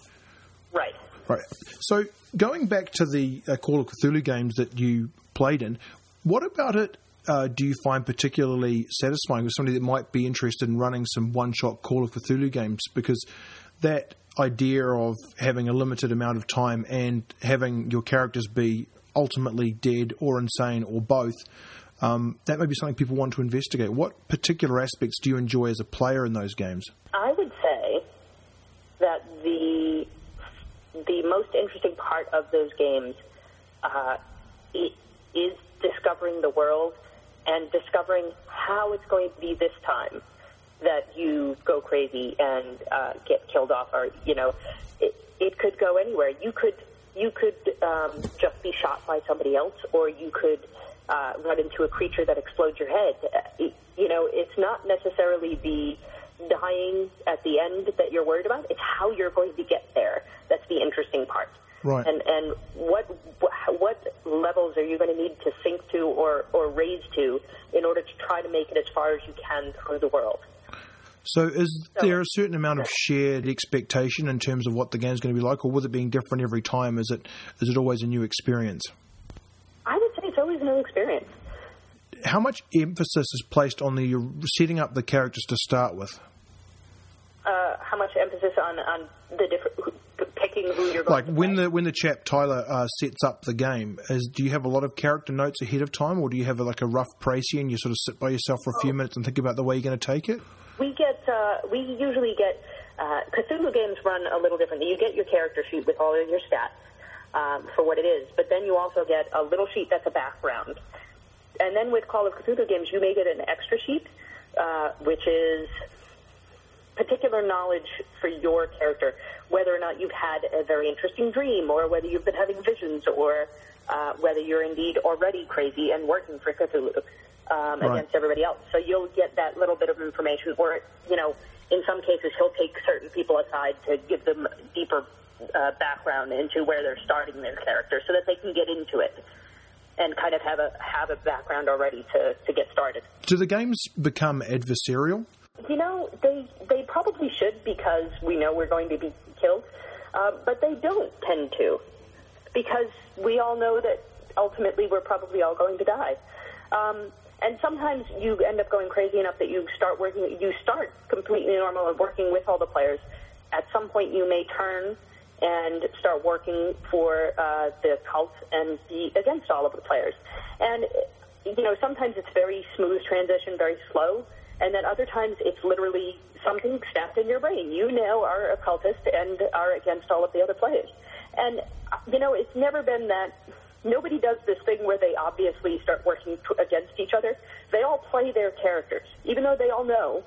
Right. Right. So going back to the uh, Call of Cthulhu games that you played in, what about it? Uh, do you find particularly satisfying with somebody that might be interested in running some one-shot Call of Cthulhu games? Because that idea of having a limited amount of time and having your characters be ultimately dead or insane or both um, that may be something people want to investigate. What particular aspects do you enjoy as a player in those games? I would say that the the most interesting part of those games uh, is discovering the world and discovering how it's going to be this time that you go crazy and uh, get killed off, or you know, it, it could go anywhere. You could you could um, just be shot by somebody else, or you could uh, run into a creature that explodes your head. Uh, you know, it's not necessarily the dying at the end that you're worried about. It's how you're going to get there. That's the interesting part. Right. And and what what levels are you going to need to sink to or or raise to in order to try to make it as far as you can through the world? So, is so, there a certain amount of shared expectation in terms of what the game's going to be like, or with it being different every time, is it is it always a new experience? I would say it's always a new experience. How much emphasis is placed on the setting up the characters to start with? how much emphasis on on the different picking who you're going like to when play. the when the chap Tyler uh, sets up the game, is do you have a lot of character notes ahead of time, or do you have a, like a rough précis and you sort of sit by yourself for a Oh. few minutes and think about the way you're going to take it? We get uh, we usually get uh, Cthulhu games run a little differently. You get your character sheet with all of your stats um, for what it is, but then you also get a little sheet that's a background. And then with Call of Cthulhu games, you may get an extra sheet, uh, which is particular knowledge for your character, whether or not you've had a very interesting dream, or whether you've been having visions, or uh, whether you're indeed already crazy and working for Cthulhu um, Right. against everybody else. So you'll get that little bit of information, or you know, in some cases, he'll take certain people aside to give them deeper uh, background into where they're starting their character, so that they can get into it and kind of have a have a background already to to get started. Do the games become adversarial? You know, they they probably should because we know we're going to be killed, uh, but they don't tend to because we all know that ultimately we're probably all going to die. Um, and sometimes you end up going crazy enough that you start working, you start completely normal and working with all the players. At some point, you may turn and start working for uh, the cult and be against all of the players. And you know, sometimes it's very smooth transition, very slow, and then other times it's literally something snapped in your brain. You now are a cultist and are against all of the other players. And you know, it's never been that. Nobody does this thing where they obviously start working t- against each other. They all play their characters, even though they all know.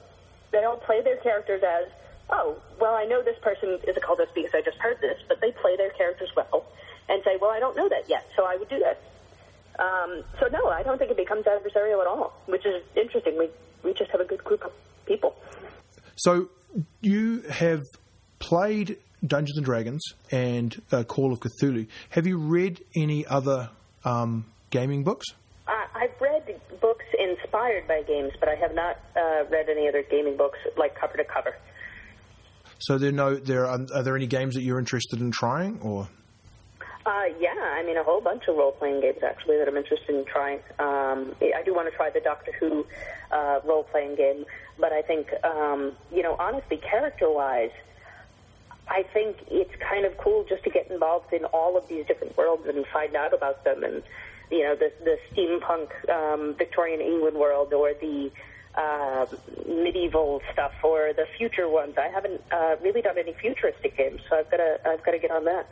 They all play their characters as, oh, well, I know this person is a cultist because I just heard this, but they play their characters well and say, well, I don't know that yet, so I would do that. Um, so no, I don't think it becomes adversarial at all, which is interesting. We we just have a good group of people. So you have played Dungeons and Dragons and uh, Call of Cthulhu. Have you read any other um, gaming books? Uh, I've read books inspired by games, but I have not uh, read any other gaming books like cover to cover. So there no there are, are there any games that you're interested in trying or Uh, yeah, I mean, a whole bunch of role playing games actually that I'm interested in trying. Um, I do want to try the Doctor Who uh, role playing game, but I think, um, you know, honestly, character wise, I think it's kind of cool just to get involved in all of these different worlds and find out about them. And, you know, the, the steampunk um, Victorian England world or the uh, medieval stuff or the future ones. I haven't uh, really done any futuristic games, so I've got to I've got to get on that.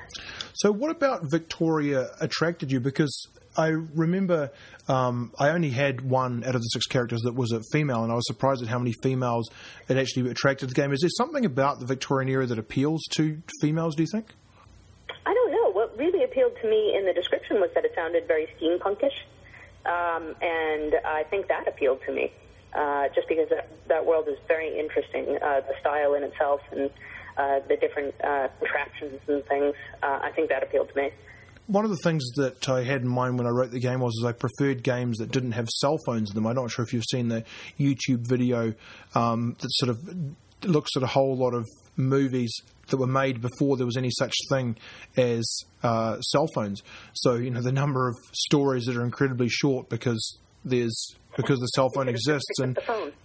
So, what about Victoria attracted you? Because I remember um, I only had one out of the six characters that was a female, and I was surprised at how many females it actually attracted to the game. Is there something about the Victorian era that appeals to females? Do you think? I don't know. What really appealed to me in the description was that it sounded very steampunkish, um, and I think that appealed to me. Uh, just because that, that world is very interesting, uh, the style in itself and uh, the different uh, contraptions and things. Uh, I think that appealed to me. One of the things that I had in mind when I wrote the game was is I preferred games that didn't have cell phones in them. I'm not sure if you've seen the YouTube video um, that sort of looks at a whole lot of movies that were made before there was any such thing as uh, cell phones. So you know the number of stories that are incredibly short because there's because the cell phone exists and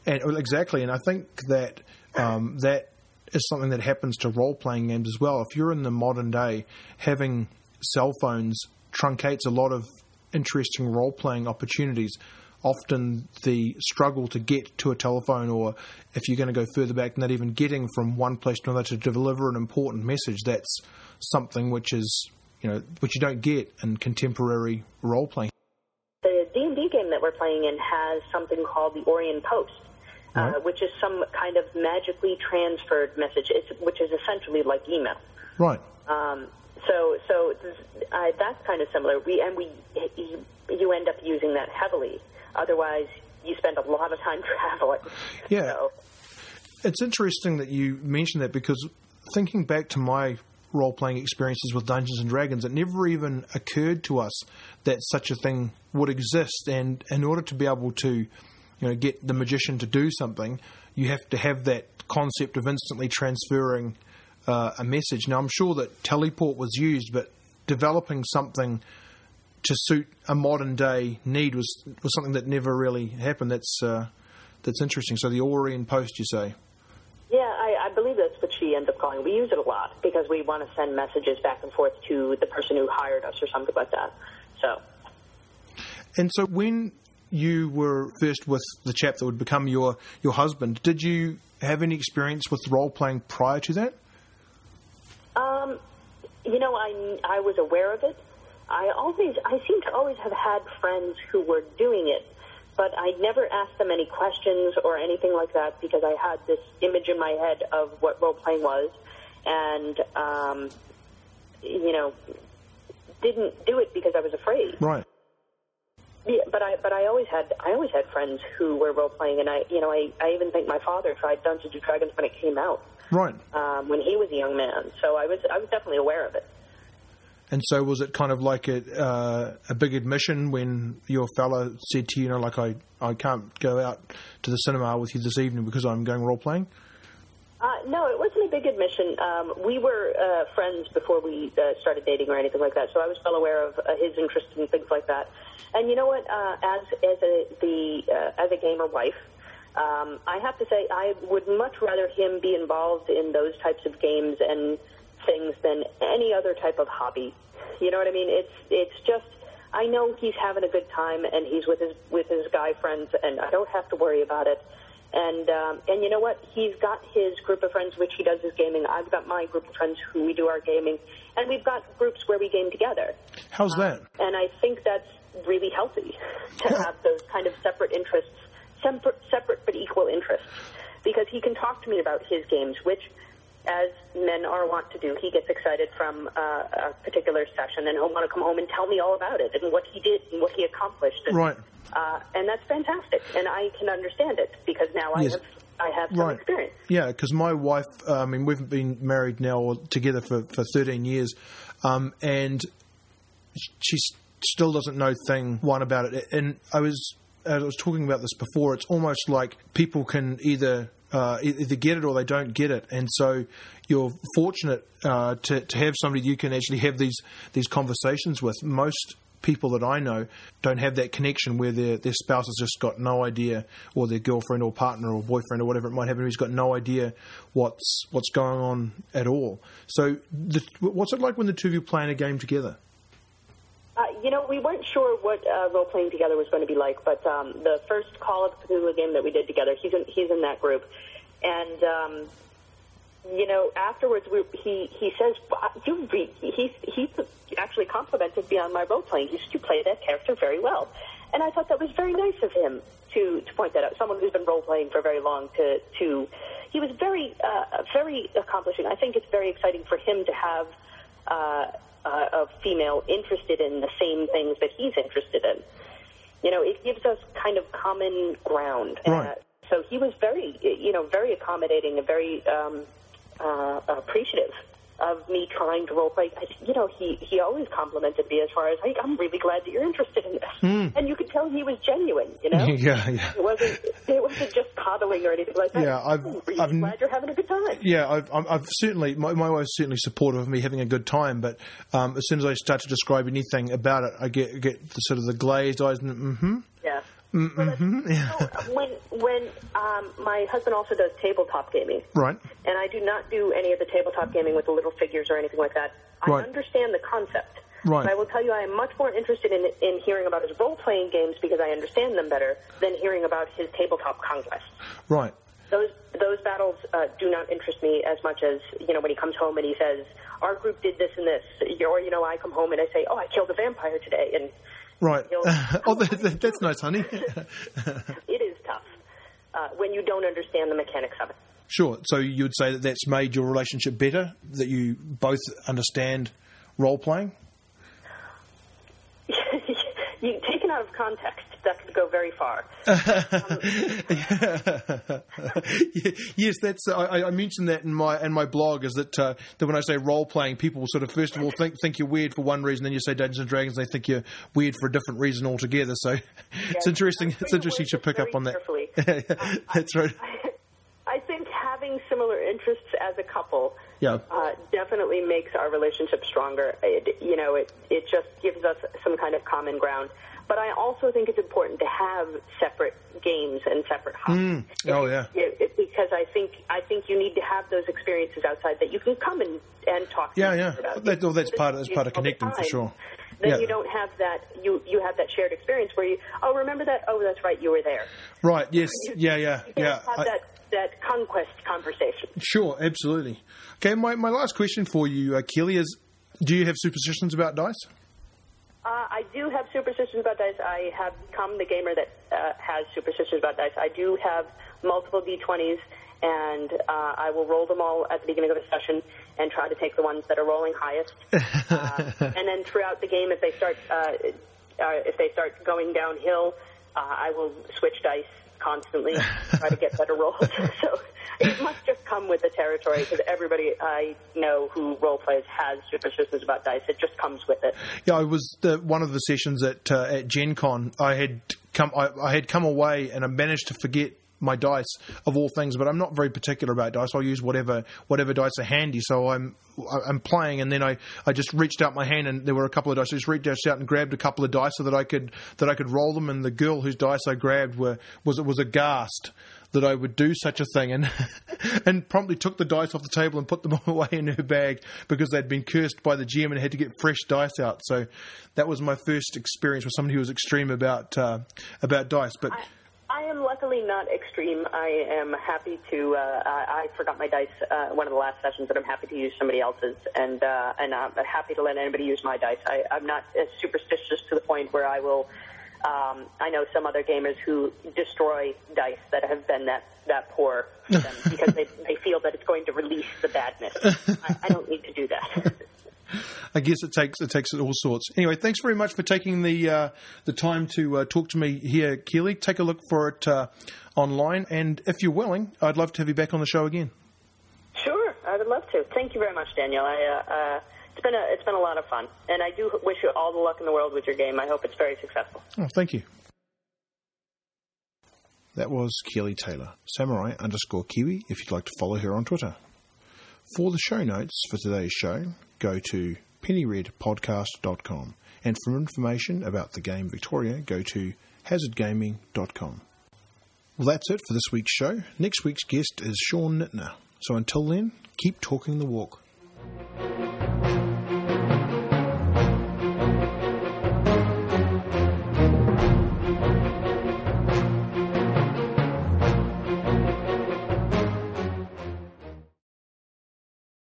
and exactly. And I think that um, that is something that happens to role playing games as well. If you're in the modern day, having cell phones truncates a lot of interesting role playing opportunities. Often the struggle to get to a telephone, or if you're going to go further back, not even getting from one place to another to deliver an important message, that's something which is you know which you don't get in contemporary role playing. The D&D game that we're playing in has something called the Orient Post, uh, which is some kind of magically transferred message, it's, which is essentially like email. Right. Um, so, so uh, that's kind of similar. We and we you, you end up using that heavily. Otherwise, you spend a lot of time traveling. Yeah. So, It's interesting that you mentioned that because thinking back to my role playing experiences with Dungeons and Dragons, it never even occurred to us that such a thing would exist. And in order to be able to, you know, get the magician to do something, you have to have that concept of instantly transferring uh, a message. Now, I'm sure that teleport was used, but developing something to suit a modern day need was was something that never really happened. That's uh, that's interesting. So the Orient Post, you say? yeah, I, I believe that's what she ends up calling. We use it a lot because we want to send messages back and forth to the person who hired us or something like that. So. And so when you were first with the chap that would become your your husband, did you have any experience with role playing prior to that? You know, I I was aware of it. I always I seem to always have had friends who were doing it, but I never asked them any questions or anything like that because I had this image in my head of what role playing was, and um, you know, didn't do it because I was afraid. Right. Yeah, but I but I always had I always had friends who were role playing, and I you know I I even think my father tried Dungeons and Dragons when it came out. Right. Um, when he was a young man, so I was I was definitely aware of it. And so, was it kind of like a uh, a big admission when your fellow said to you, you know, like I I can't go out to the cinema with you this evening because I'm going role playing? Uh, no, it wasn't a big admission. Um, we were uh, friends before we uh, started dating or anything like that, so I was well aware of uh, his interests and things like that. And you know what? Uh, as as a the uh, as a gamer wife, um, I have to say I would much rather him be involved in those types of games and things than any other type of hobby. You know what I mean? It's it's just I know he's having a good time and he's with his with his guy friends, and I don't have to worry about it. And um, and you know what? He's got his group of friends which he does his gaming. I've got my group of friends who we do our gaming, and we've got groups where we game together. How's that? Um, and I think that's really healthy to have those kind of separate interests, separate, separate but equal interests, because he can talk to me about his games, which as men are wont to do, he gets excited from uh, a particular session and he'll want to come home and tell me all about it and what he did and what he accomplished. And, right. Uh, and that's fantastic. And I can understand it because now I have I have some Right. experience. Yeah, because my wife, uh, I mean, we've been married now or together for, for 13 years, um, and she still doesn't know thing one about it. And I was, as I was talking about this before, it's almost like people can either uh, either get it or they don't get it, and so you're fortunate uh, to to have somebody you can actually have these these conversations with. Most people that I know don't have that connection where their their spouse has just got no idea, or their girlfriend or partner or boyfriend or whatever it might have, and he's got no idea what's what's going on at all. So, the, what's it like when the two of you playing a game together? Uh, you know, we weren't sure what uh, role playing together was going to be like, but um, the first Call of Cthulhu game that we did together, he's in, he's in that group, and um, you know, afterwards we, he he says you he he actually complimented me on my role playing. He said you play that character very well, and I thought that was very nice of him to to point that out. Someone who's been role playing for very long to to he was very uh, very accomplishing. I think it's very exciting for him to have. Uh, uh, a female interested in the same things that he's interested in. You know, it gives us kind of common ground. Right. Uh, so he was very, you know, very accommodating and very um, uh, appreciative of me trying to role play. I- You know, he he always complimented me as far as like, I'm really glad that you're interested in this, and you could tell he was genuine. You know, yeah, yeah. it wasn't it wasn't just coddling or anything like that. Yeah, I've- I'm really I've- glad you're having a good time. Yeah, I've, I'm- I've certainly my, my wife's certainly supportive of me having a good time, but um, as soon as I start to describe anything about it, I get get the, sort of the glazed eyes and mm-hmm. Yeah. That's- so, when when um, my husband also does tabletop gaming, Right, and I do not do any of the tabletop gaming with the little figures or anything like that. I Right. understand the concept. Right. But I will tell you, I am much more interested in in hearing about his role playing games because I understand them better than hearing about his tabletop conquest. right. Those those battles uh, do not interest me as much as you know when he comes home and he says our group did this and this, or you know I come home and I say oh I killed a vampire today, and Right. Oh, that, that, that's nice, honey. it is tough uh, when you don't understand the mechanics of it. sure. So you would say that that's made your relationship better, that you both understand role playing? you taken out of context, that could go very far. yes, that's. I, I mentioned that in my in my blog. Is that uh, that when I say role playing, people sort of first of all think think you're weird for one reason, then you say Dungeons and Dragons, they think you're weird for a different reason altogether. So it's interesting. It's interesting to pick up on that. Carefully. that's right. I think having similar interests as a couple Yeah. uh, definitely makes our relationship stronger. It, you know, it it just gives us some kind of common ground. But I also think it's important to have separate games and separate hubs. Mm. Oh yeah. It, it, because I think I think you need to have those experiences outside that you can come and, and talk. Yeah, to yeah. About. That, well, that's part of that's part of connecting for sure. Then yeah. you don't have that. You you have that shared experience where you oh remember that oh that's right you were there. Right. Yes. Yeah. Yeah. You yeah. have I, that that conquest conversation. Sure. Absolutely. Okay. My my last question for you, uh, Keely, is: Do you have superstitions about dice? Uh, I do have superstitions about dice. I have become the gamer that uh, has superstitions about dice. I do have multiple d20s, and uh, I will roll them all at the beginning of a session and try to take the ones that are rolling highest. Uh, and then throughout the game, if they start uh, uh, if they start going downhill, uh, I will switch dice constantly, try to get better rolls. so it must just come with the territory because everybody I know who role plays has superstitions about dice. It just comes with it. Yeah, I was the, one of the sessions at uh, at Gen Con. I had come I, I had come away and I managed to forget my dice of all things, but I'm not very particular about dice. I'll use whatever whatever dice are handy. So I'm I'm playing, and then I, I just reached out my hand, and there were a couple of dice. I just reached out and grabbed a couple of dice so that I could that I could roll them. And the girl whose dice I grabbed were was it was aghast that I would do such a thing, and and promptly took the dice off the table and put them away in her bag because they'd been cursed by the GM and had to get fresh dice out. So that was my first experience with somebody who was extreme about uh, about dice, but. I- I am luckily not extreme. I am happy to. Uh, I, I forgot my dice uh, one of the last sessions, but I'm happy to use somebody else's, and uh, and I'm happy to let anybody use my dice. I, I'm not as superstitious to the point where I will. Um, I know some other gamers who destroy dice that have been that that poor because they they feel that it's going to release the badness. I, I don't need to do that. I guess it takes it takes all sorts. Anyway, thanks very much for taking the uh, the time to uh, talk to me here, Keely. Take a look for it uh, online, and if you're willing, I'd love to have you back on the show again. Sure, I would love to. Thank you very much, Daniel. I, uh, uh, it's been a it's been a lot of fun, and I do wish you all the luck in the world with your game. I hope it's very successful. Oh, thank you. That was Keely Taylor, samurai underscore kiwi. If you'd like to follow her on Twitter. For the show notes for today's show, go to pennyredpodcast.com. And for information about the game Victoria, go to hazardgaming.com. Well, that's it for this week's show. Next week's guest is Sean Nittner. So until then, keep talking the walk.